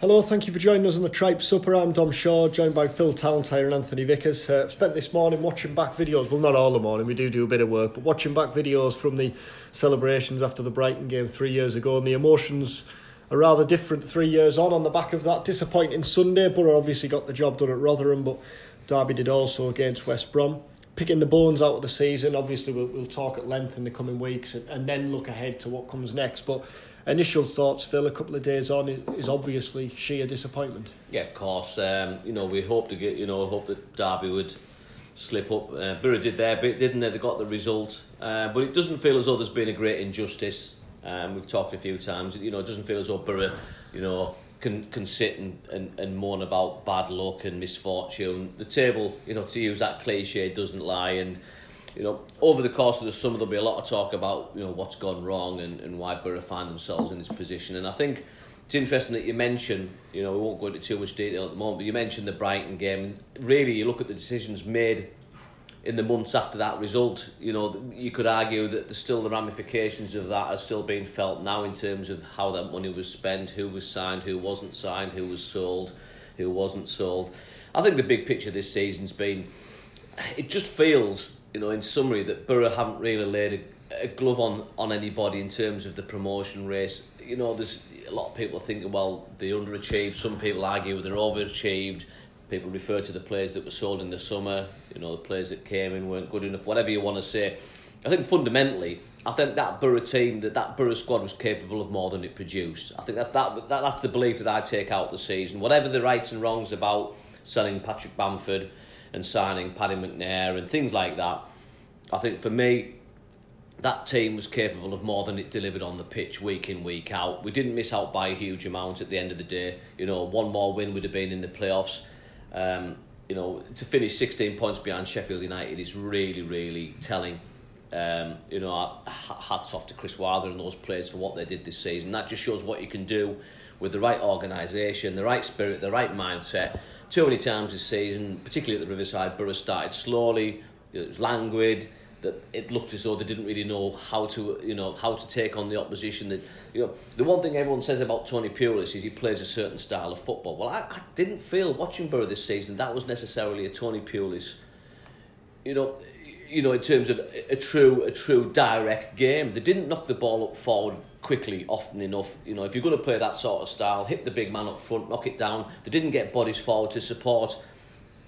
Hello, thank you for joining us on the Tripe Supper. I'm Dom Shaw, joined by Phil Tallentire and Anthony Vickers. Uh, spent this morning watching back videos, well, not all the morning, we do do a bit of work, but watching back videos from the celebrations after the Brighton game three years ago, and the emotions are rather different three years on on the back of that disappointing Sunday. Borough obviously got the job done at Rotherham, but Derby did also against West Brom. Picking the bones out of the season, obviously, we'll, we'll talk at length in the coming weeks and, and then look ahead to what comes next. But initial thoughts, Phil, a couple of days on is obviously sheer disappointment. Yeah, of course. Um, you know, we hope to get, you know, hope that Derby would slip up. Uh, Borough did their bit, didn't they? They got the result, uh, but it doesn't feel as though there's been a great injustice. Um, we've talked a few times. You know, it doesn't feel as though Borough, you know, can can sit and, and, and moan about bad luck and misfortune. The table, you know, to use that cliche, doesn't lie and you know, over the course of the summer, there'll be a lot of talk about you know what's gone wrong and, and why Borough find themselves in this position. And I think it's interesting that you mention, you know, we won't go into too much detail at the moment, but you mentioned the Brighton game. Really, you look at the decisions made in the months after that result. You know, you could argue that there's still the ramifications of that are still being felt now in terms of how that money was spent, who was signed, who wasn't signed, who was sold, who wasn't sold. I think the big picture this season's been. It just feels you know, in summary, that Borough haven't really laid a, a, glove on, on anybody in terms of the promotion race. You know, there's a lot of people thinking, well, they underachieved. Some people argue they're overachieved. People refer to the players that were sold in the summer. You know, the players that came in weren't good enough. Whatever you want to say, I think fundamentally, I think that Borough team, that that Borough squad was capable of more than it produced. I think that, that, that that's the belief that I take out the season. Whatever the rights and wrongs about selling Patrick Bamford and signing Paddy McNair and things like that. I think for me, that team was capable of more than it delivered on the pitch week in week out. We didn't miss out by a huge amount at the end of the day. You know, one more win would have been in the playoffs. Um, you know, to finish 16 points behind Sheffield United is really, really telling. Um, you know, hats off to Chris Wilder and those players for what they did this season. That just shows what you can do with the right organisation, the right spirit, the right mindset too many times this season, particularly at the Riverside, Borough started slowly. It was languid. That it looked as though they didn't really know how to, you know, how to take on the opposition. That you know, the one thing everyone says about Tony Pulis is he plays a certain style of football. Well, I, I didn't feel watching Borough this season that was necessarily a Tony Pulis. You know, you know, in terms of a true, a true direct game, they didn't knock the ball up forward quickly often enough. You know, if you're going to play that sort of style, hit the big man up front, knock it down. They didn't get bodies forward to support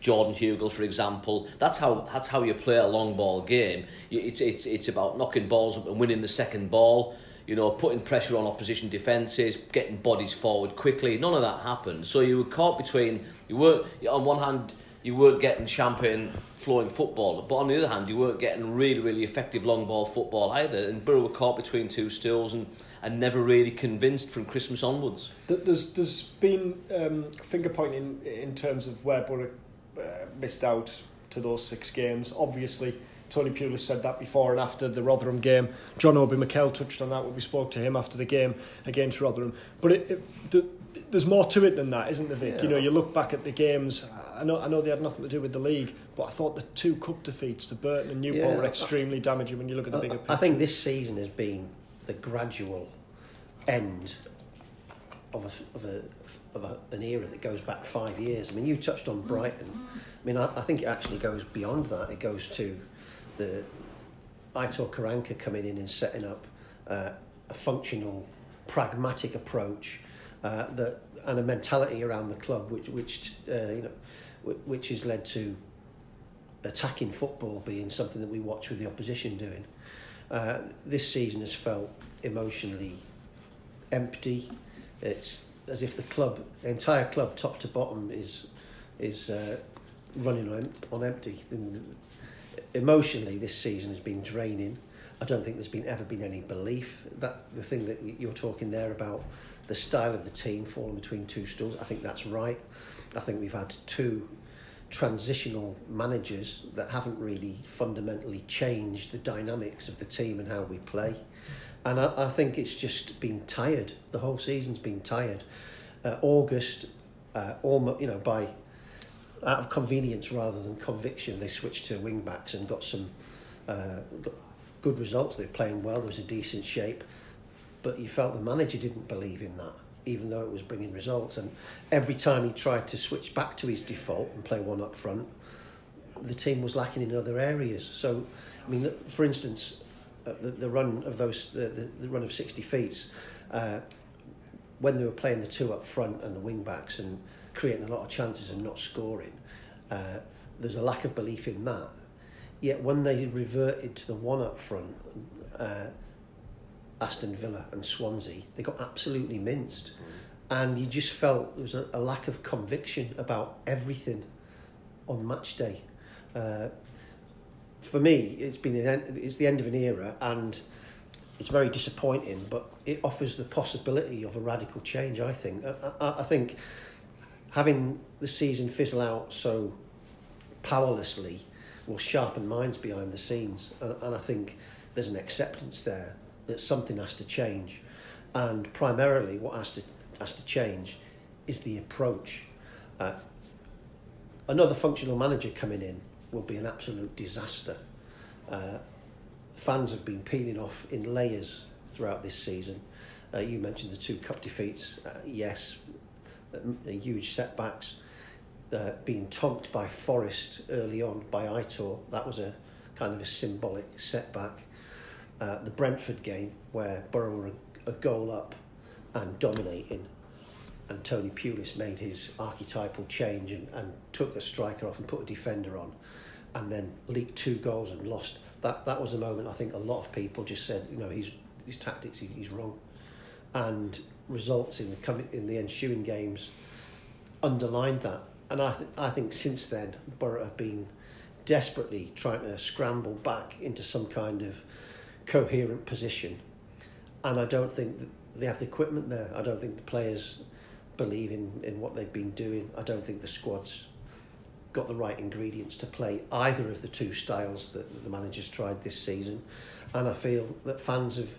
Jordan Hugill, for example. That's how that's how you play a long ball game. It's it's it's about knocking balls up and winning the second ball. You know, putting pressure on opposition defences, getting bodies forward quickly. None of that happened. So you were caught between you were on one hand you weren't getting champagne flowing football, but on the other hand, you weren't getting really, really effective long ball football either. And Borough were caught between two stools and, and never really convinced from Christmas onwards. There's there's been um, finger pointing in terms of where Borough uh, missed out to those six games. Obviously, Tony Pulis said that before and after the Rotherham game. John Obi Mikel touched on that when we spoke to him after the game against Rotherham. But it, it, there's more to it than that, isn't there, Vic? Yeah. You know, you look back at the games. I know, I know they had nothing to do with the league, but I thought the two cup defeats to Burton and Newport yeah, were extremely damaging when you look at the bigger picture. I think this season has been the gradual end of a, of a of a, an era that goes back five years. I mean, you touched on Brighton. I mean, I, I think it actually goes beyond that. It goes to the Aitor Karanka coming in and setting up uh, a functional, pragmatic approach uh, that and a mentality around the club which which uh, you know which has led to attacking football being something that we watch with the opposition doing. Uh, this season has felt emotionally empty. It's as if the club, the entire club, top to bottom, is is uh, running on, on empty. Emotionally, this season has been draining. I don't think there's been ever been any belief that the thing that you're talking there about the style of the team falling between two stools. I think that's right. I think we've had two transitional managers that haven't really fundamentally changed the dynamics of the team and how we play. And I, I think it's just been tired. The whole season's been tired. Uh, August, uh, almost, you know, by out of convenience rather than conviction, they switched to wing backs and got some uh, got good results. They're playing well. There was a decent shape, but you felt the manager didn't believe in that, even though it was bringing results. And every time he tried to switch back to his default and play one up front, the team was lacking in other areas. So, I mean, for instance, the, the run of those the, the, the run of sixty feet. Uh, when they were playing the two up front and the wing backs and creating a lot of chances and not scoring, uh, there's a lack of belief in that. Yet when they reverted to the one up front, uh, Aston Villa and Swansea, they got absolutely minced. And you just felt there was a, a lack of conviction about everything on match day. Uh, for me, it's been an end, it's the end of an era, and it's very disappointing. But it offers the possibility of a radical change. I think. I, I, I think having the season fizzle out so powerlessly will sharpen minds behind the scenes, and, and I think there's an acceptance there that something has to change, and primarily what has to has to change is the approach. Uh, another functional manager coming in will be an absolute disaster. Uh, fans have been peeling off in layers throughout this season. Uh, you mentioned the two cup defeats. Uh, yes, uh, huge setbacks. Uh, being tonked by Forest early on by Aitor, that was a kind of a symbolic setback. Uh, the Brentford game, where Borough were a, a goal up and dominating, and Tony Pulis made his archetypal change and, and took a striker off and put a defender on, and then leaked two goals and lost. That that was a moment I think a lot of people just said, you know, he's his tactics, he, he's wrong, and results in the coming in the ensuing games underlined that. And I th- I think since then Borough have been desperately trying to scramble back into some kind of coherent position, and I don't think they have the equipment there. I don't think the players believe in, in what they've been doing. I don't think the squad's got the right ingredients to play either of the two styles that the managers tried this season. And I feel that fans have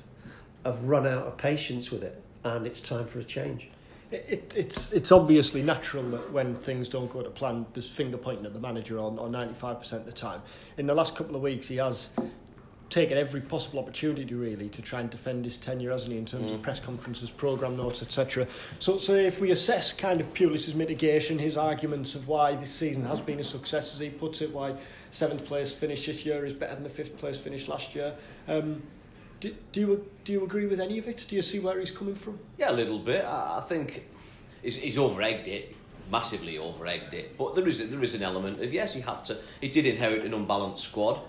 have run out of patience with it and it's time for a change. It, it's it's obviously natural that when things don't go to plan, there's finger pointing at the manager on, on 95% of the time. In the last couple of weeks, he has taken every possible opportunity really to try and defend his tenure, hasn't he, in terms mm. of press conferences, programme notes, etc. So, so if we assess kind of Pulis's mitigation, his arguments of why this season has been a success, as he puts it, why seventh place finish this year is better than the fifth place finish last year. Um, do, do you do you agree with any of it? Do you see where he's coming from? Yeah, a little bit. I, I think he's, he's over-egged it massively over-egged it. But there is there is an element of yes, he had to. He did inherit an unbalanced squad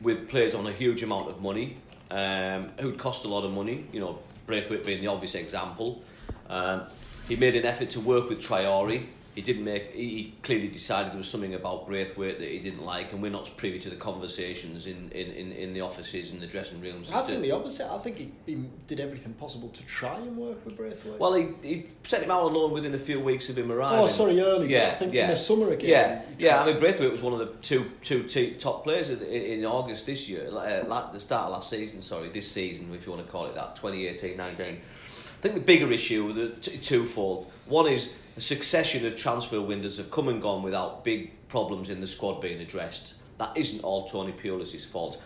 with players on a huge amount of money, um, who'd cost a lot of money. You know, Braithwaite being the obvious example. Um, he made an effort to work with Traore he didn't make. He clearly decided there was something about Braithwaite that he didn't like, and we're not privy to the conversations in, in, in, in the offices and the dressing rooms. I think the opposite. I think he, he did everything possible to try and work with Braithwaite. Well, he, he sent him out on loan within a few weeks of him arriving. Oh, sorry, early. Yeah, I think yeah. in the summer again. Yeah, yeah. I mean, Braithwaite was one of the two two t- top players in, in August this year, uh, the start of last season. Sorry, this season, if you want to call it that, 2018-19. I think the bigger issue, the t- twofold. One is a succession of transfer windows have come and gone without big problems in the squad being addressed. That isn't all Tony Pulis' fault.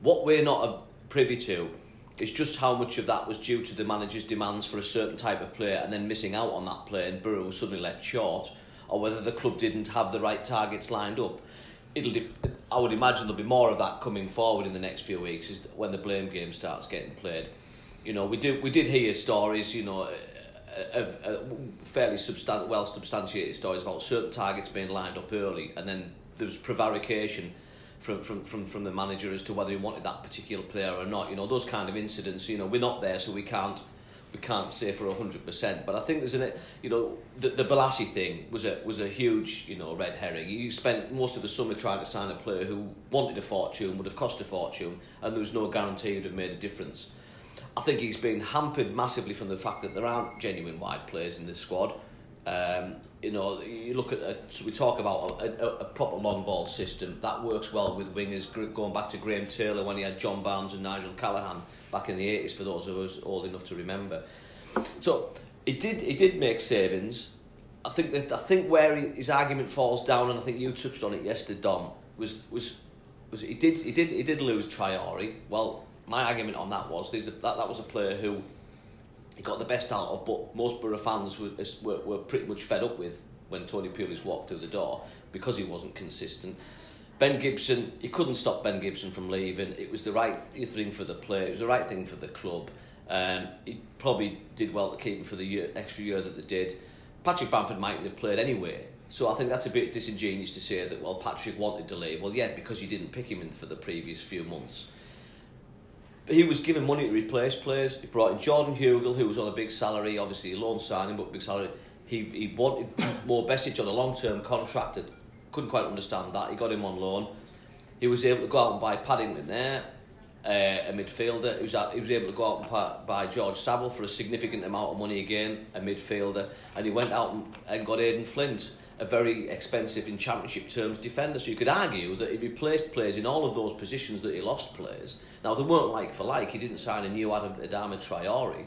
What we're not privy to is just how much of that was due to the manager's demands for a certain type of player and then missing out on that player and Borough was suddenly left short, or whether the club didn't have the right targets lined up. It'll, I would imagine there'll be more of that coming forward in the next few weeks is when the blame game starts getting played. You know, we did we did hear stories. You know, of uh, fairly substan- well substantiated stories about certain targets being lined up early, and then there was prevarication from, from, from, from the manager as to whether he wanted that particular player or not. You know, those kind of incidents. You know, we're not there, so we can't we can't say for hundred percent. But I think there's an you know the the Bolasie thing was a was a huge you know red herring. You spent most of the summer trying to sign a player who wanted a fortune, would have cost a fortune, and there was no guarantee it would have made a difference. I think he's been hampered massively from the fact that there aren't genuine wide players in this squad. Um, you know, you look at so we talk about a, a, a proper long ball system that works well with wingers. Going back to Graham Taylor when he had John Barnes and Nigel Callaghan back in the eighties, for those of us old enough to remember. So it did it did make savings. I think that I think where he, his argument falls down, and I think you touched on it yesterday, Dom, was was was he did he did he did lose Traore. Well, my argument on that was that that was a player who he got the best out of, but most Borough fans were, were, were pretty much fed up with when Tony Pulis walked through the door because he wasn't consistent. Ben Gibson, he couldn't stop Ben Gibson from leaving. It was the right thing for the player. It was the right thing for the club. Um, he probably did well to keep him for the year, extra year that they did. Patrick Bamford mightn't have played anyway. So I think that's a bit disingenuous to say that, well, Patrick wanted to leave. Well, yeah, because you didn't pick him in for the previous few months. He was given money to replace players. He brought in Jordan Hugill, who was on a big salary, obviously a loan signing, but big salary. He, he wanted Mo Besic on a long term contract. Couldn't quite understand that. He got him on loan. He was able to go out and buy Paddington there, uh, a midfielder. He was, he was able to go out and buy George Saville for a significant amount of money again, a midfielder. And he went out and, and got Aden Flint, a very expensive in championship terms defender. So you could argue that he replaced players in all of those positions that he lost players. Now they weren't like for like. He didn't sign a new Adam Adama Traore,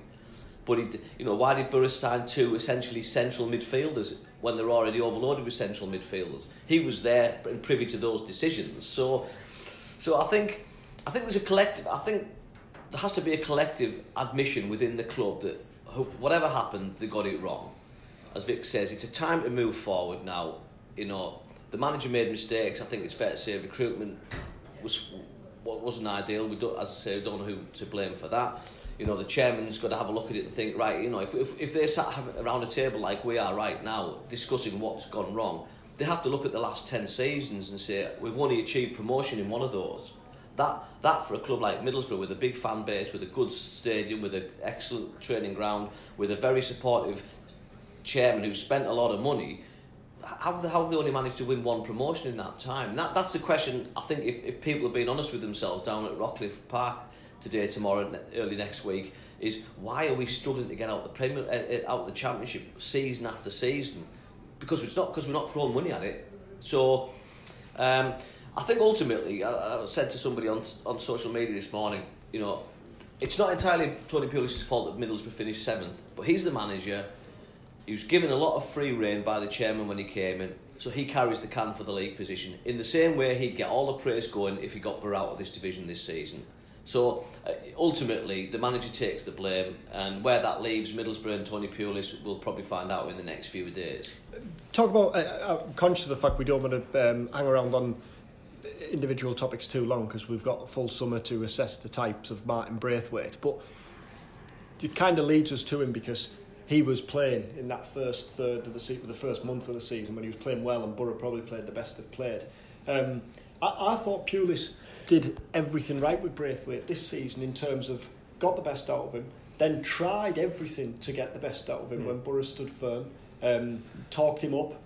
but he, you know, why did Borough sign two essentially central midfielders when they're already overloaded with central midfielders? He was there and privy to those decisions. So, so I think, I think there's a collective. I think there has to be a collective admission within the club that whatever happened, they got it wrong. As Vic says, it's a time to move forward now. You know, the manager made mistakes. I think it's fair to say recruitment was what wasn't ideal. We don't, as I say, we don't know who to blame for that. You know, the chairman's got to have a look at it and think, right, you know, if, if, if they sat around a table like we are right now, discussing what's gone wrong, they have to look at the last 10 seasons and say, we've only achieved promotion in one of those. That, that for a club like Middlesbrough, with a big fan base, with a good stadium, with an excellent training ground, with a very supportive chairman who spent a lot of money, how have, they, how have they only managed to win one promotion in that time? that, that's the question, I think, if, if people are being honest with themselves down at Rockliffe Park today, tomorrow, early next week, is why are we struggling to get out the Premier, uh, out the Championship season after season? Because it's not because we're not throwing money at it. So, um, I think ultimately, I, I said to somebody on on social media this morning, you know, it's not entirely Tony Pulis' fault that Middlesbrough finished seventh, but he's the manager. He was given a lot of free rein by the chairman when he came in, so he carries the can for the league position. In the same way, he'd get all the praise going if he got Borough out of this division this season. So uh, ultimately, the manager takes the blame, and where that leaves Middlesbrough and Tony Pulis, we'll probably find out in the next few days. Talk about. Uh, I'm conscious of the fact we don't want to um, hang around on individual topics too long because we've got a full summer to assess the types of Martin Braithwaite, but it kind of leads us to him because he was playing in that first third of the se- the first month of the season when he was playing well and Borough probably played the best they've played. Um, I, I thought Pulis did everything right with Braithwaite this season in terms of got the best out of him, then tried everything to get the best out of him mm. when Borough stood firm, um, talked him up,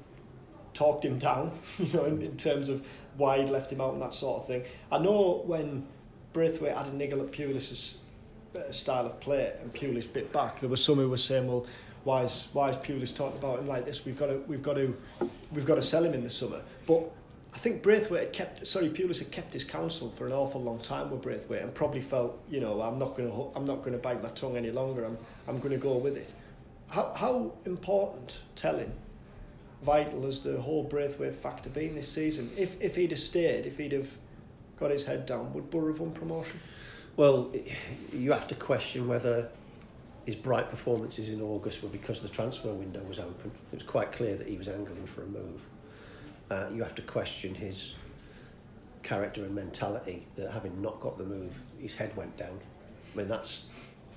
talked him down, you know, in, in terms of why he'd left him out and that sort of thing. I know when Braithwaite had a niggle at Pulis's style of play and Pulis bit back. There was some who were saying, well, why is why is Pulis talking about him like this? We've got to we've got to we've got to sell him in the summer. But I think Braithwaite had kept sorry Pulis had kept his counsel for an awful long time with Braithwaite and probably felt you know I'm not going to I'm not going to bite my tongue any longer. I'm I'm going to go with it. How how important telling vital has the whole Braithwaite factor been this season? If if he'd have stayed, if he'd have got his head down, would Borough have won promotion? Well, you have to question whether his bright performances in August were because the transfer window was open. It was quite clear that he was angling for a move. Uh, you have to question his character and mentality that having not got the move, his head went down. I mean, that's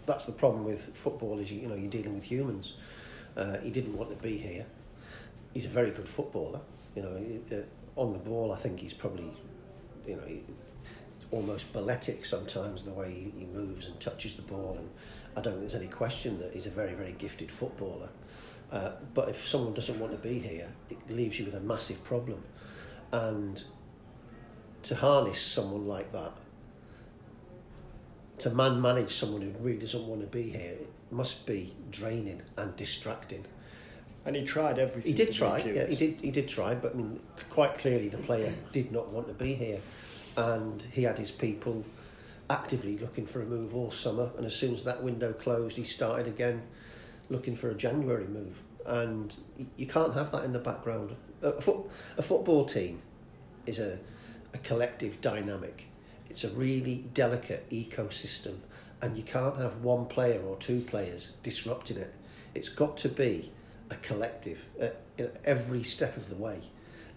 that's the problem with football is you, you know you're dealing with humans. Uh, he didn't want to be here. He's a very good footballer. You know, uh, on the ball, I think he's probably, you know, almost balletic sometimes the way he, he moves and touches the ball and I don't think there's any question that he's a very very gifted footballer uh, but if someone doesn't want to be here it leaves you with a massive problem and to harness someone like that to man manage someone who really doesn't want to be here it must be draining and distracting. And he tried everything. He did try, yeah, he did. He did try, but I mean, quite clearly, the player did not want to be here, and he had his people actively looking for a move all summer. And as soon as that window closed, he started again looking for a January move. And you can't have that in the background. A, foot, a football team is a, a collective dynamic. It's a really delicate ecosystem, and you can't have one player or two players disrupting it. It's got to be a collective uh, at, at every step of the way,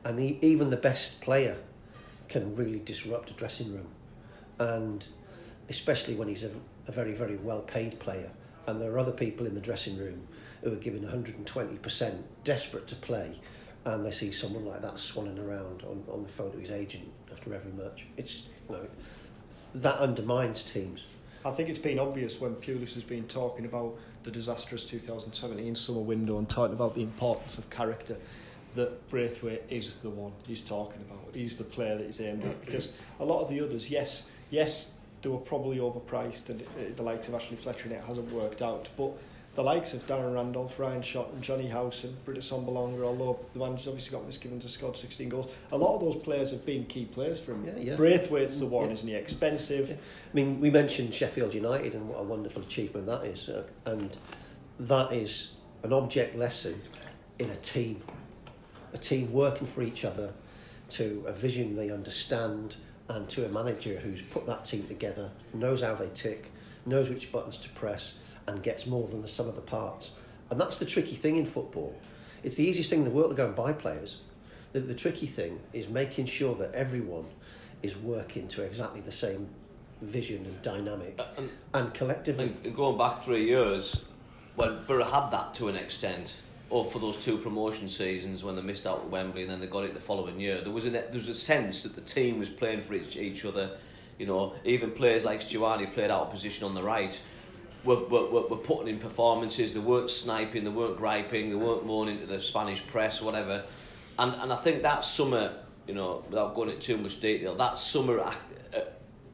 and even the best player can really disrupt a dressing room, and especially when he's a, a very very well paid player, and there are other people in the dressing room who are giving 120%, desperate to play, and they see someone like that swanning around on, on the phone to his agent after every match. It's you know that undermines teams. I think it's been obvious when Pulis has been talking about the disastrous 2017 summer window and talking about the importance of character that Braithwaite is the one he's talking about. He's the player that he's aimed at because a lot of the others, yes, yes, they were probably overpriced and the likes of Ashley Fletcher and it hasn't worked out, but the likes of Darren Randolph, Ryan Shott and Johnny Howson, Britt Assombalonga, although the manager's obviously got misgivings to scored 16 goals, a lot of those players have been key players for him. Yeah, yeah. Braithwaite's the one, Yeah. isn't he? Expensive. I mean, we mentioned Sheffield United and what a wonderful achievement that is, uh, and that is an object lesson in a team, a team working for each other to a vision they understand, and to a manager who's put that team together, knows how they tick, knows which buttons to press, and gets more than the sum of the parts. And that's the tricky thing in football. It's the easiest thing in the world to go and buy players. The, the tricky thing is making sure that everyone is working to exactly the same vision and dynamic and- and collectively. And going back three years, when Borough had that to an extent, or for those two promotion seasons when they missed out at Wembley and then they got it the following year, there was a there was a sense that the team was playing for each, each other. You know, even players like Stuani played out of position on the right. Were, were, were, putting in performances. They weren't sniping. They weren't griping. They weren't moaning to the Spanish press, or whatever. And and I think that summer, you know, without going into too much detail, that summer uh,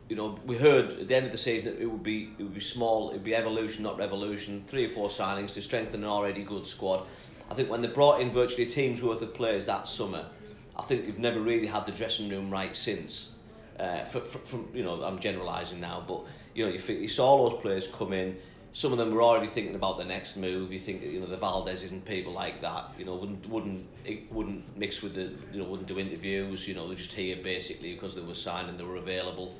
you know, we heard at the end of the season that it would be it would be small, it would be evolution, not revolution. Three or four signings to strengthen an already good squad. I think when they brought in virtually a team's worth of players that summer, I think you've never really had the dressing room right since. Uh, for, for, from you know, I'm generalising now, but you know, you, think, you saw those players come in. Some of them were already thinking about the next move. You think you know the Valdez's and people like that. You know, wouldn't wouldn't it wouldn't mix with the you know wouldn't do interviews. You know, they're just here basically because they were signed and they were available.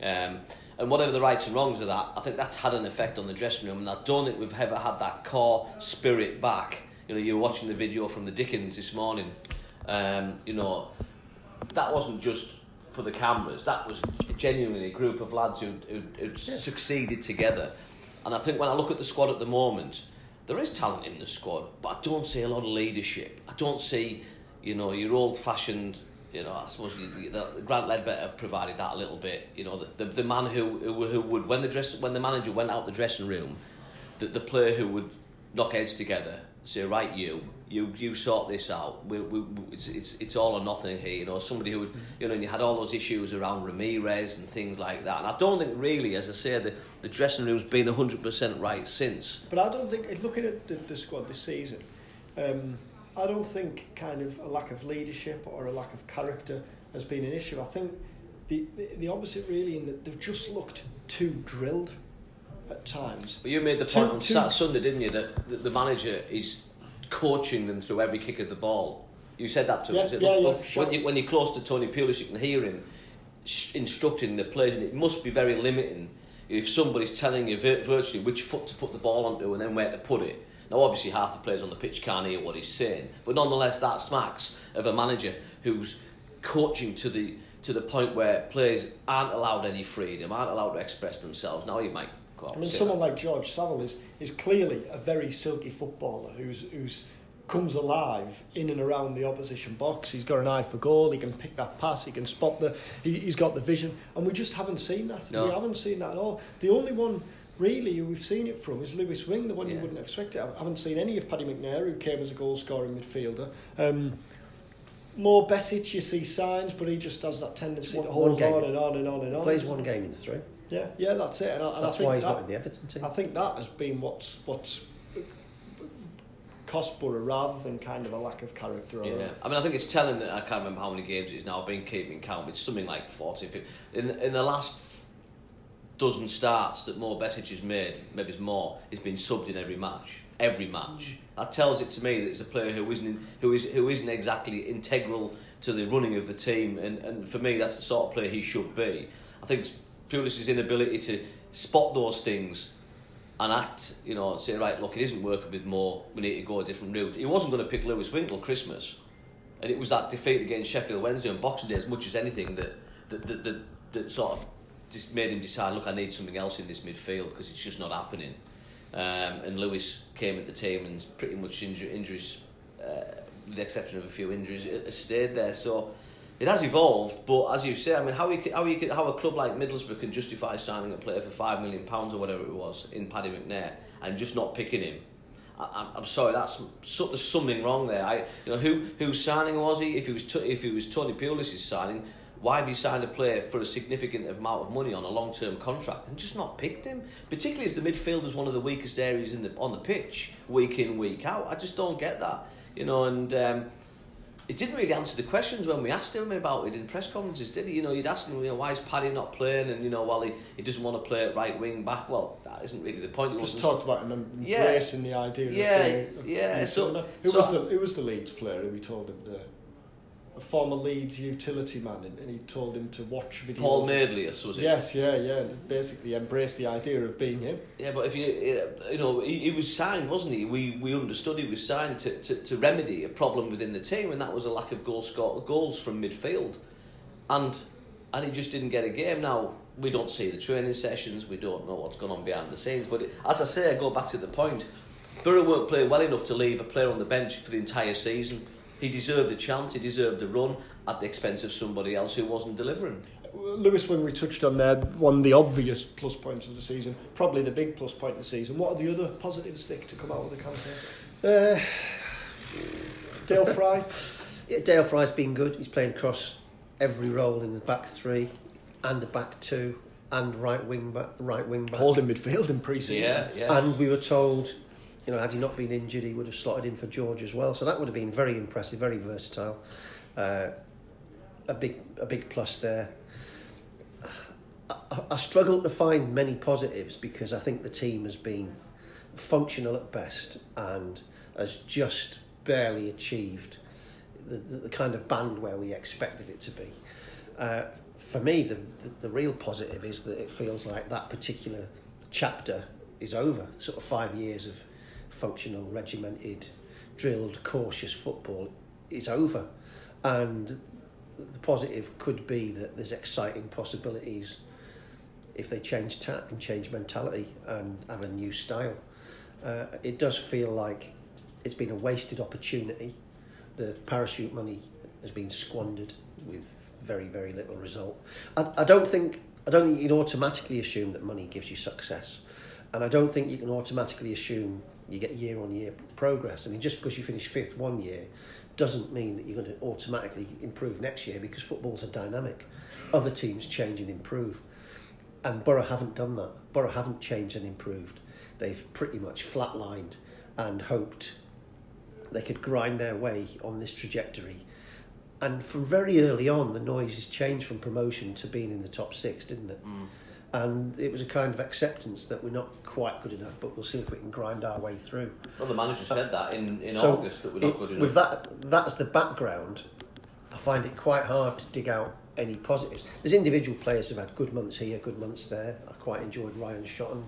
Um, and whatever the rights and wrongs of that, I think that's had an effect on the dressing room. And I don't think we've ever had that core spirit back. You know, you were watching the video from the Dickens this morning. Um, you know, that wasn't just for the cameras. That was genuinely a group of lads who who who'd succeeded together. And I think when I look at the squad at the moment, there is talent in the squad, but I don't see a lot of leadership. I don't see, you know, your old-fashioned. You know, I suppose you- the, Grant Leadbitter provided that a little bit. You know, the, the, the man who, who who would when the dress when the manager went out the dressing room, the, the player who would knock heads together, say, right, you, you, you sort this out. We, we, it's, it's, it's all or nothing here. You know, somebody who you know, you had all those issues around Ramirez and things like that. And I don't think really, as I say, the, the dressing room's been hundred percent right since. But I don't think, looking at the, the squad this season, um, I don't think kind of a lack of leadership or a lack of character has been an issue. I think the, the, the opposite really in that they've just looked too drilled at times. But you made the point on two- Sat Sunday, didn't you, that the, the manager is coaching them through every kick of the ball. You said that to Yeah, us. yeah, yeah, Look, sure. When, you, when you're close to Tony Pulis, you can hear him instructing the players, and it must be very limiting if somebody's telling you virtually which foot to put the ball onto and then where to put it. Now, obviously, half the players on the pitch can't hear what he's saying, but nonetheless, that smacks of a manager who's coaching to the to the point where players aren't allowed any freedom, aren't allowed to express themselves. Now, you might I mean, someone that. like George Saville is, is clearly a very silky footballer who's who's comes alive in and around the opposition box. He's got an eye for goal. He can pick that pass. He can spot the. He, he's got the vision, and we just haven't seen that. No. We haven't seen that at all. The only one really who we've seen it from is Lewis Wing, the one you wouldn't expect it. I haven't seen any of Paddy McNair, who came as a goal scoring midfielder. Um, Mo Besic, you see signs, but he just has that tendency One- to hold on and on and on and on. Plays one game in three. Yeah, yeah, that's it. And I, and That's I think why he's that, not in the Everton team. I think that has been what's what's cost Borough rather than kind of a lack of character. Or Yeah, I mean, I think it's telling that I can't remember how many games it is now. I've been keeping count. It's something like 40, 50. In in the last dozen starts that Mo Besic has made, maybe it's more. He's been subbed in every match. Every match. That tells it to me that it's a player who isn't who is who isn't exactly integral to the running of the team. And, and for me, that's the sort of player he should be. I think Pulis's inability to spot those things and act, you know, say, right, look, it isn't working with Mo, we need to go a different route. He wasn't going to pick Lewis Winkle Christmas. And it was that defeat against Sheffield Wednesday on Boxing Day, as much as anything, that, that, that, that, that sort of just made him decide, look, I need something else in this midfield because it's just not happening. Um, and Lewis came at the team and pretty much inju- injuries, uh, with the exception of a few injuries, it stayed there. So it has evolved, but as you say, I mean, how you, how you, how a club like Middlesbrough can justify signing a player for five million pounds or whatever it was in Paddy McNair and just not picking him. I'm- sorry, that's so, there's something wrong there. I, you know, who whose signing was he? If he was if he was Tony Pulis' signing, why have you signed a player for a significant amount of money on a long term contract and just not picked him? Particularly as the midfield is one of the weakest areas in the on the pitch, week in week out. I just don't get that, you know. And um, it didn't really answer the questions when we asked him about it in press conferences, did he? You know, you'd ask him, you know, why is Paddy not playing? And you know, well, he, he doesn't want to play at right wing back. Well, that isn't really the point. He Just talked about him em- Yeah. embracing the idea. Yeah, of being a, yeah, a so- who so- was the who was the Leeds player who we told him the a former Leeds utility man, and, and he told him to watch videos. Paul of- was it? Yes, yeah, yeah. Basically, embrace the idea of being him. Yeah, but if you you know he, he was signed, wasn't he? We we understood he was signed to, to, to remedy a problem within the team, and that was a lack of goal score goals from midfield, and and he just didn't get a game. Now we don't see the training sessions, we don't know what's going on behind the scenes. But it, as I say, I go back to the point. Borough weren't playing well enough to leave a player on the bench for the entire season. He deserved a chance. He deserved a run at the expense of somebody else who wasn't delivering. Lewis, Wing we touched on there, one of the obvious plus points of the season, probably the big plus point of the season. What are the other positives, Vic, to come out of the campaign? Uh, Dael Fry, yeah, Dael Fry's been good. He's playing across every role in the back three and the back two and right wing back. Right wing back. holding midfield in pre-season. Yeah, yeah. And we were told, you know, had he not been injured, he would have slotted in for George as well. So that would have been very impressive, very versatile. Uh, a big, a big plus there. I, I struggle to find many positives because I think the team has been functional at best and has just barely achieved the, the, the kind of band where we expected it to be. Uh, for me, the, the, the real positive is that it feels like that particular chapter is over. Sort of five years of functional, regimented, drilled, cautious football is over. And the positive could be that there's exciting possibilities if they change tack and change mentality and have a new style. Uh, it does feel like it's been a wasted opportunity. The parachute money has been squandered with very, very little result. I, I don't think I don't think you can automatically assume that money gives you success, and I don't think you can automatically assume you get year on year progress. I mean, just because you finish fifth one year doesn't mean that you're going to automatically improve next year because football's a dynamic. Other teams change and improve. And Borough haven't done that. Borough haven't changed and improved. They've pretty much flatlined and hoped they could grind their way on this trajectory. And from very early on, the noise has changed from promotion to being in the top six, didn't it? Mm. And it was a kind of acceptance that we're not quite good enough, but we'll see if we can grind our way through. Well, the manager said that in, in So, August that we're not it- good enough. With that, that's the background. I find it quite hard to dig out any positives. There's individual players who've had good months here, good months there. I quite enjoyed Ryan Shotton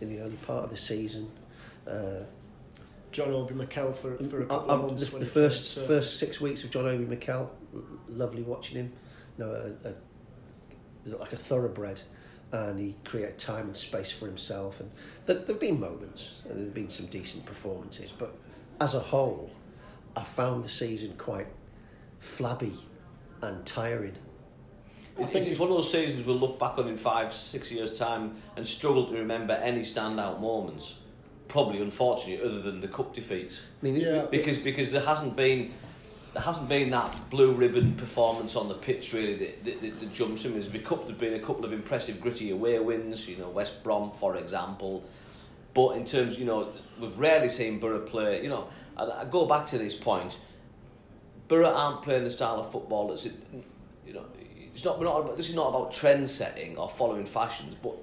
in the early part of the season. Uh, John Obi Mikel for, for a I- couple I- of months. the, the first came, so- first six weeks of John Obi Mikel, lovely watching him. You know, a, a, he's like a thoroughbred, and he created time and space for himself. And there, there've been moments, and there've been some decent performances, but as a whole, I found the season quite flabby and tiring. I think it's one of those seasons we'll look back on in five, six years' time and struggle to remember any standout moments. Probably, unfortunately, other than the cup defeats, I mean, Yeah. because because there hasn't been there hasn't been that blue ribbon performance on the pitch really that, that, that, jumps in. There's been, there's been a couple of impressive gritty away wins, you know, West Brom for example. But in terms, you know, we've rarely seen Borough play. You know, I, I go back to this point. Borough aren't playing the style of football that's, you know, it's not. We're not. This is not about trend setting or following fashions, but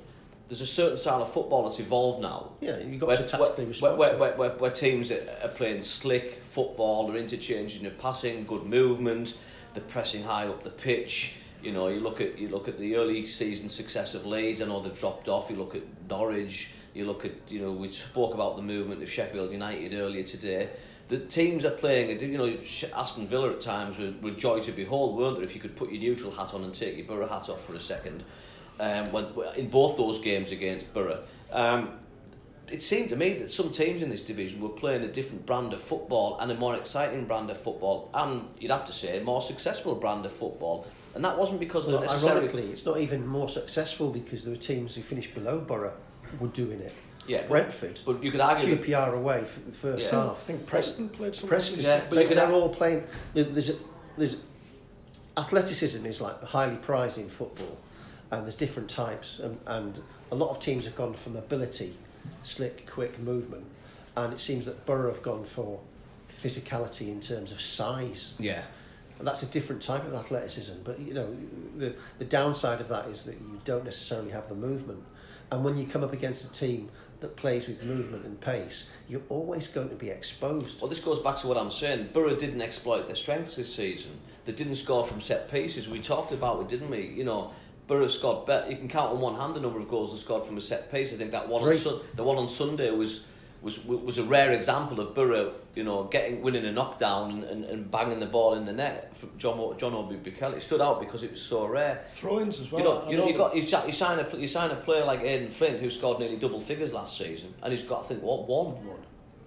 there's a certain style of football that's evolved now. Yeah, you've got where, to tactically respond. where, where, where, where teams are playing slick football, they're interchanging their passing, good movement, they're pressing high up the pitch. You know, you look at you look at the early season success of Leeds. I know they've dropped off. You look at Norwich. You look at you know we spoke about the movement of Sheffield United earlier today. The teams are playing. You know, Aston Villa at times were, were joy to behold, weren't there? If you could put your neutral hat on and take your Borough hat off for a second, um, when, in both those games against Borough. Um, it seemed to me that some teams in this division were playing a different brand of football and a more exciting brand of football, and you'd have to say a more successful brand of football. And that wasn't because Well, of necessarily. ironically, it's not even more successful because there were teams who finished below Borough were doing it. Yeah, Brentford, But you could argue that QPR away for the first Yeah. I think Preston played some. Preston, Yeah, but you they, could they're have- all playing. There's, a, there's athleticism is like highly prized in football, and there's different types, and, and a lot of teams have gone for mobility, slick, quick movement, and it seems that Borough have gone for physicality in terms of size. yeah. And that's a different type of athleticism. But you know, the the downside of that is that you don't necessarily have the movement. And when you come up against a team that plays with movement and pace, you're always going to be exposed. Well, this goes back to what I'm saying. Borough didn't exploit their strengths this season. They didn't score from set pieces. We talked about it, didn't we? You know, Borough scored better. You can count on one hand the number of goals they scored from a set piece. I think that one on Sun- the one on Sunday was was was a rare example of Borough, you know, getting winning a knockdown and, and, and banging the ball in the net from John John Obi Mikel. It stood out because it was so rare. Throw-ins as well. You know, I you know, you got you, you sign a you sign a player like Aden Flint who scored nearly double figures last season, and he's got I think what one One.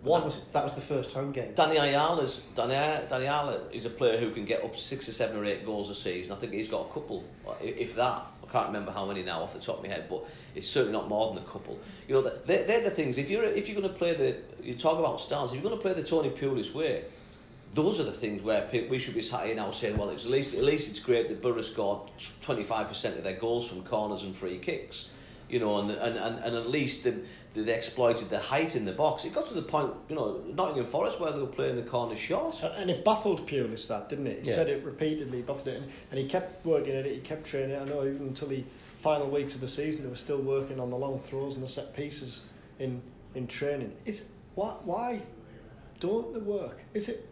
One That was, that was the first home game. Danny Ayala's Danny, Danny Ayala is a player who can get up six or seven or eight goals a season. I think he's got a couple, uh, if that. I can't remember how many now off the top of my head, but it's certainly not more than a couple. You know, they're, they're the things. If you're if you're going to play the, you talk about stars. If you're going to play the Tony Pulis way, those are the things where we should be sat here now saying, well, it's at least at least it's great that Borough scored twenty five percent of their goals from corners and free kicks. You know, and and, and, and at least they, they exploited the height in the box. It got to the point, you know, Nottingham Forest where they were playing the corner short. And it baffled Pulis that, didn't it? He Yeah. said it repeatedly, baffled it, and, and he kept working at it, he kept training. I know even until the final weeks of the season, they were still working on the long throws and the set pieces in, in training. Is why, why don't they work? Is it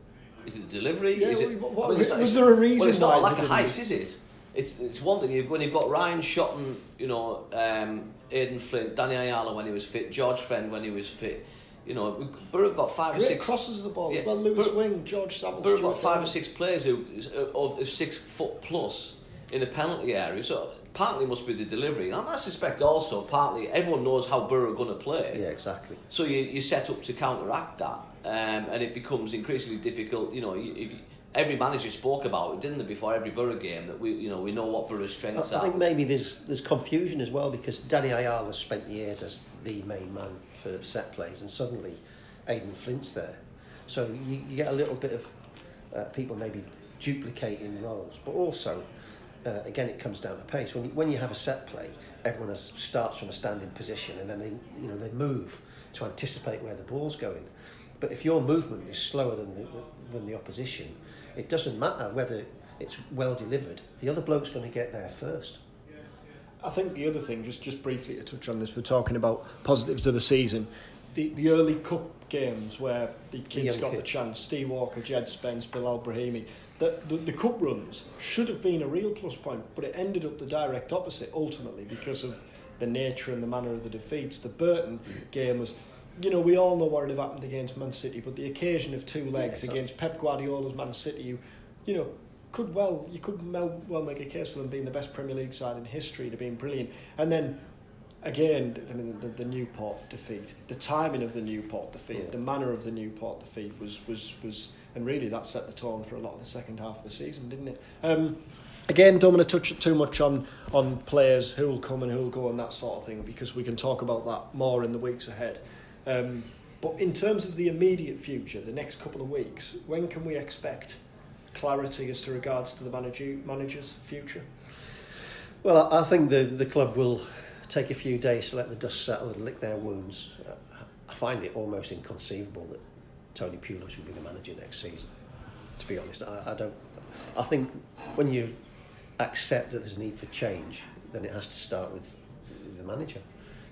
Is it the delivery? Yeah, is it, what- what- I mean, not- was there a reason Well, it's not why a lack they of didn't? height, is it? It's it's one thing when you've got Ryan Shotton, you know, um, Aden Flint, Danny Ayala when he was fit, George Friend when he was fit. You know, Borough have got five or six. crosses of the ball Yeah, well? Lewis Wing, George Saville, Borough have got five or six players who of, of six foot plus in the penalty area. So partly must be the delivery, and I suspect also partly everyone knows how Borough are going to play. Yeah, exactly. So you, you set up to counteract that, um, and it becomes increasingly difficult. You know, if you, every manager spoke about it, didn't they, before every Borough game that we, you know, we know what Borough's strengths I are. I think maybe there's there's confusion as well because Danny Ayala spent years as the main man for set plays, and suddenly Aden Flint's there. So you, you get a little bit of uh, people maybe duplicating roles, but also uh, again it comes down to pace. When you, when you have a set play, everyone has, starts from a standing position, and then they you know they move to anticipate where the ball's going. But if your movement is slower than the, than the opposition, it doesn't matter whether it's well delivered. The other bloke's going to get there first. I think the other thing, just just briefly to touch on this, we're talking about positives of the season. The the early cup games where the kids young got the chance, Steve Walker, Jed Spence, Bilal Brahimi, the, the the cup runs should have been a real plus point, but it ended up the direct opposite ultimately because of the nature and the manner of the defeats. The Burton game was. You know, we all know what would have happened against Man City, but the occasion of two legs exactly. against Pep Guardiola's Man City, you, you know, could well you could well, well make a case for them being the best Premier League side in history to being brilliant. And then again, I mean the, the Newport defeat, the timing of the Newport defeat, Yeah. the manner of the Newport defeat was was was, and really that set the tone for a lot of the second half of the season, didn't it? Um, again, don't want to touch too much on on players who will come and who will go and that sort of thing because we can talk about that more in the weeks ahead. Um, but in terms of the immediate future, the next couple of weeks, when can we expect clarity as to regards to the manager, manager's future? Well, I think the, the club will take a few days to let the dust settle and lick their wounds. I find it almost inconceivable that Tony Pulis will be the manager next season. To be honest, I, I don't. I think when you accept that there's a need for change, then it has to start with the manager.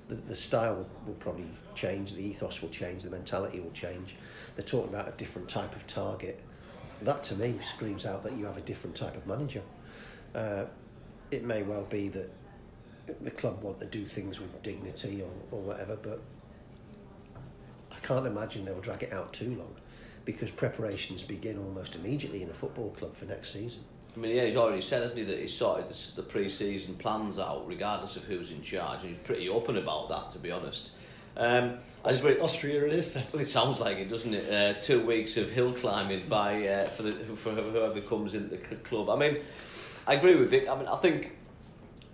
The, the style will probably change, the ethos will change, the mentality will change. They're talking about a different type of target. That to me screams out that you have a different type of manager. Uh, it may well be that the club want to do things with dignity or, or whatever, but I can't imagine they'll drag it out too long because preparations begin almost immediately in a football club for next season. I mean, yeah, he's already said, hasn't he, that he's sorted the, pre-season plans out, regardless of who's in charge, and he's pretty open about that, to be honest. Um, I Austria it is then. it sounds like it, doesn't it? Uh, two weeks of hill climbing by uh, for the for whoever comes into the club. I mean, I agree with Vic. I mean, I think.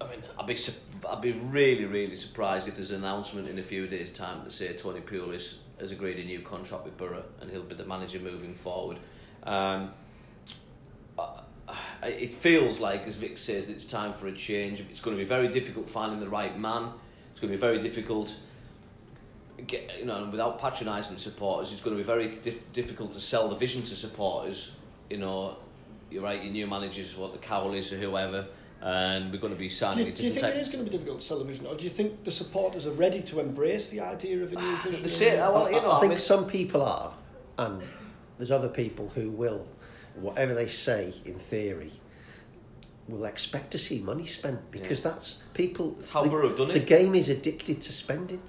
I mean, I'd be I'd be really really surprised if there's an announcement in a few days' time to say Tony Pulis has agreed a new contract with Borough and he'll be the manager moving forward. Um, it feels like, as Vic says, it's time for a change. It's going to be very difficult finding the right man. It's going to be very difficult. Get, you know, without patronising supporters, it's going to be very dif- difficult to sell the vision to supporters. You know, you're right. Your new managers, what the Cowleys or whoever, and we're going to be Do signing you, a do you think type. it is going to be difficult to sell the vision, or do you think the supporters are ready to embrace the idea of a new ah, vision? The well, you know, I, I I think mean- some people are, and there's other people who will, whatever they say in theory, will expect to see money spent because that's people. That's how the, Borough have done The game is addicted to spending,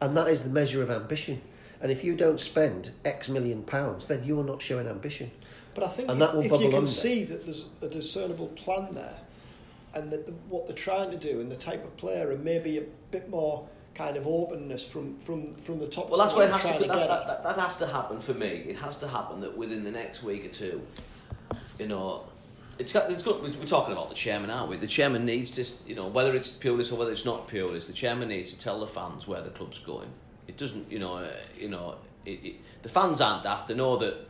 and that is the measure of ambition. And if you don't spend X million pounds, then you're not showing ambition. But I think And if, that will if you bubble can under. see that there's a discernible plan there, and that the, what they're trying to do, and the type of player, and maybe a bit more kind of openness from from from the top. Well, that's to what it has to. they're That, that, that, that has to happen for me. It has to happen that within the next week or two, you know, it's got. It's got. We're talking about the chairman, aren't we? The chairman needs to, you know, whether it's Pulis or whether it's not Pulis, the chairman needs to tell the fans where the club's going. It doesn't, you know, uh, you know, it, it, the fans aren't daft. They know that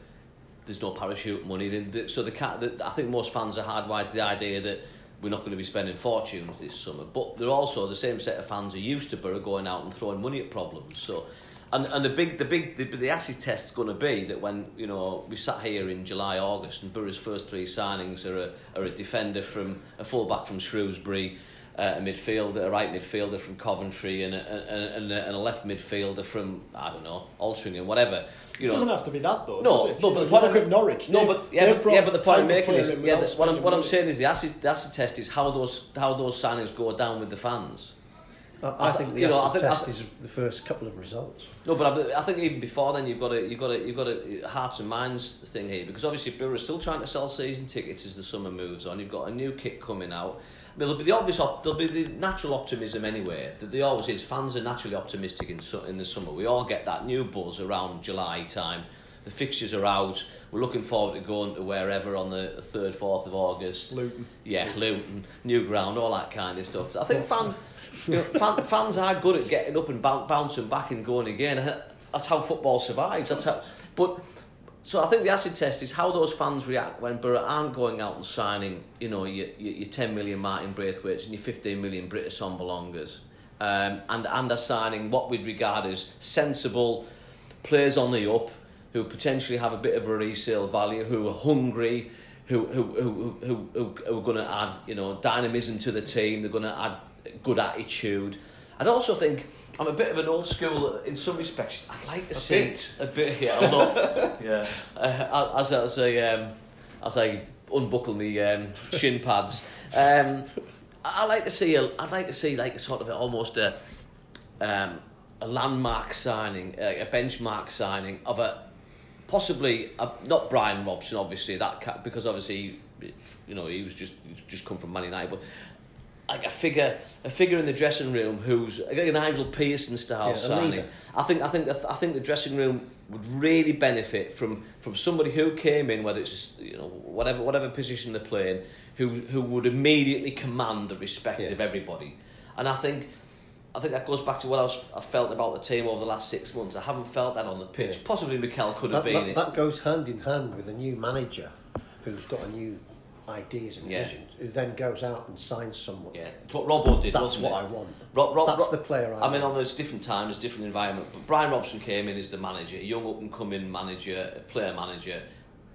there's no parachute money. So the, ca- the I think most fans are hardwired to the idea that we're not going to be spending fortunes this summer. But they're also the same set of fans are used to Borough going out and throwing money at problems. So. And, and the big the big the, the acid test's going to be that when you know we sat here in July August and Borough's first three signings are a, are a defender from a fullback from Shrewsbury, uh, a midfielder, a right midfielder from Coventry, and a, and, a, and a left midfielder from I don't know Altrincham, whatever. You It doesn't have to be that though. no, does it? no, but know, the point you look at Norwich. No, but yeah, but, yeah, but the point I'm of making is, yeah, the, what I'm what I'm saying is the acid the acid test is how those how those signings go down with the fans. I, I I th- think the you know, I acid think- I test th- is the first couple of results. No, but I, I think even before then you've got a you've got a you've got a hearts and minds thing here because obviously Borough is still trying to sell season tickets as the summer moves on. You've got a new kit coming out. There'll be the obvious, op- there'll be the natural optimism anyway. That there always is. Fans are naturally optimistic in su- in the summer. We all get that new buzz around July time. The fixtures are out. We're looking forward to going to wherever on the third, fourth of August. Luton. Yeah, Luton, new ground, all that kind of stuff. I think fans, you know, fan, fans are good at getting up and boun- bouncing back and going again. That's how football survives. That's how. But so I think the acid test is how those fans react when Borough aren't going out and signing, you know, your, your, your 10 million Martin Braithwaites and your 15 million Britt Assombalongas, um, and and are signing what we'd regard as sensible players on the up who potentially have a bit of a resale value, who are hungry, who who who who, who, who are going to add you know dynamism to the team. They're going to add good attitude. I'd also think I'm a bit of an old school in some respects. I'd like to see bit. a bit yeah, a lot, yeah. Uh, as as I um, as I unbuckle me um, shin pads. Um, I I like to see a, I'd like to see like a sort of almost a um, a landmark signing, a, a benchmark signing of a possibly a, not Brian Robson, obviously that because obviously you know he was just just come from Man United, but like a figure, a figure in the dressing room who's like an Nigel Pearson style Yeah, signing. I think I think the, I think the dressing room would really benefit from from somebody who came in, whether it's just, you know whatever whatever position they're playing, who who would immediately command the respect Yeah. of everybody. And I think I think that goes back to what I was I felt about the team over the last six months. I haven't felt that on the pitch. Yeah. Possibly Mikel could have That, been that, it. that goes hand in hand with a new manager who's got a new ideas and Yeah. visions, who then goes out and signs someone. Yeah, it's what Robbo did. That's wasn't what it? I want. Rob, Rob, That's Rob- the player I I mean, on those different times, different environment. But Brian Robson came in as the manager, a young up and coming manager, a player manager.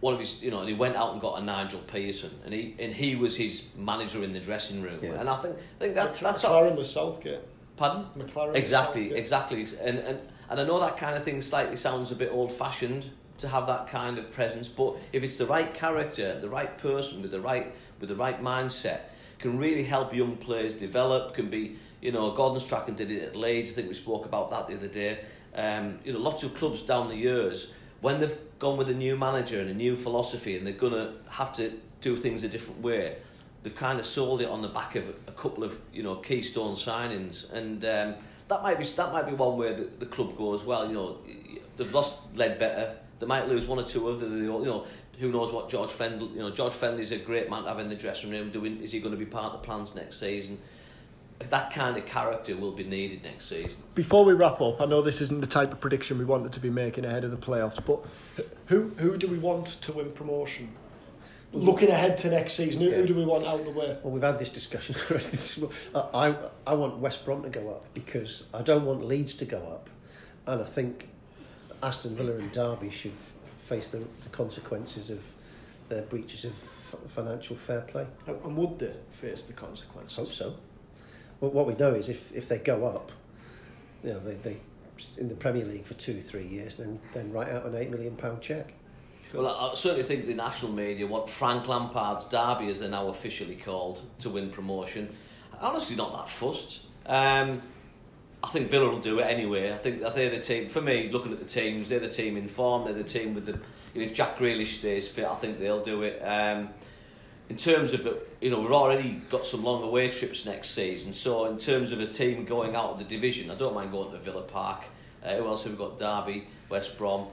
One of his, you know, and he went out and got a Nigel Pearson, and he and he was his manager in the dressing room. Yeah. And I think I think that that's McClaren was Southgate. Pardon? McClaren Exactly, Southgate. exactly. And, and and I know that kind of thing slightly sounds a bit old fashioned to have that kind of presence, but if it's the right character, the right person with the right with the right mindset, can really help young players develop. Can be, you know, Gordon Strachan did it at Leeds. I think we spoke about that the other day. Um, you know, lots of clubs down the years when they've gone with a new manager and a new philosophy, and they're gonna have to do things a different way they've kind of sold it on the back of a couple of you know keystone signings, and um, that might be that might be one way that the club go as well. You know, they've lost Leadbitter. They might lose one or two other. You know, who knows what George Fendley. You know, George Fendley's a great man to have in the dressing room. Doing is he going to be part of the plans next season? That kind of character will be needed next season. Before we wrap up, I know this isn't the type of prediction we wanted to be making ahead of the playoffs, but who who do we want to win promotion? Looking ahead to next season, who, who do we want out of the way? Well, we've had this discussion already. I, I, I want West Brom to go up because I don't want Leeds to go up. And I think Aston Villa and Derby should face the, the consequences of their breaches of f- financial fair play. And and would they face the consequences? Hope so. Well, what we know is if, if they go up, you know, they, they in the Premier League for two, three years, then then write out an eight million pound cheque. Well, I I certainly think the national media want Frank Lampard's derby, as they're now officially called, to win promotion. Honestly, not that fussed. Um, I think Villa will do it anyway. I think they're the team. For me, looking at the teams, they're the team in form. They're the team with the. You know, if Jack Grealish stays fit, I think they'll do it. Um, in terms of, you know, we've already got some long away trips next season. So in terms of a team going out of the division, I don't mind going to Villa Park. Uh, who else have we got? Derby, West Brom.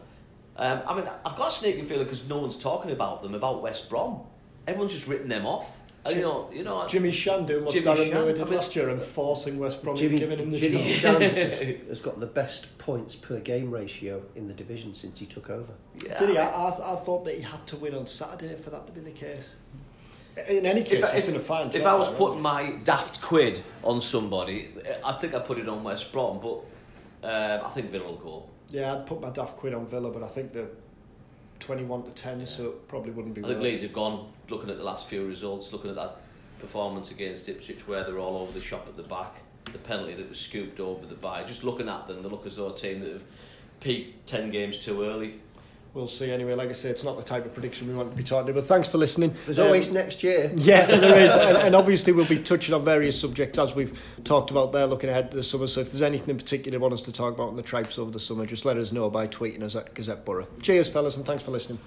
Um, I mean, I've got a sneaking feeling because no one's talking about them, about West Brom. Everyone's just written them off. And, you know, you know. Jimmy Shan doing what Jimmy Darren Shan, Moore I did mean- last year and forcing West Brom Jimmy, and giving him the Jimmy job. Shan has, has got the best points per game ratio in the division since he took over. Yeah, Did he? I I, mean- I, I thought that he had to win on Saturday for that to be the case. In any case, If, I- he's if, done a fine if. I was there, putting my daft quid on somebody, I think I'd put it on West Brom, but um, I think Villa will go. yeah, I'd put my daft quid on Villa, but I think they're 21 to 10, so it probably wouldn't be I think. Leeds have gone, looking at the last few results, looking at that performance against Ipswich where they're all over the shop at the back, the penalty that was scooped over the by. Just looking at them, they look as though a team that have peaked 10 games too early. We'll see anyway. Like I say, it's not the type of prediction we want to be talking about. But thanks for listening. There's Um, always next year. Yeah, there is. And, and obviously, we'll be touching on various subjects as we've talked about there, looking ahead to the summer. So if there's anything in particular you want us to talk about in the tribes over the summer, just let us know by tweeting us at Gazette Borough. Cheers, fellas, and thanks for listening.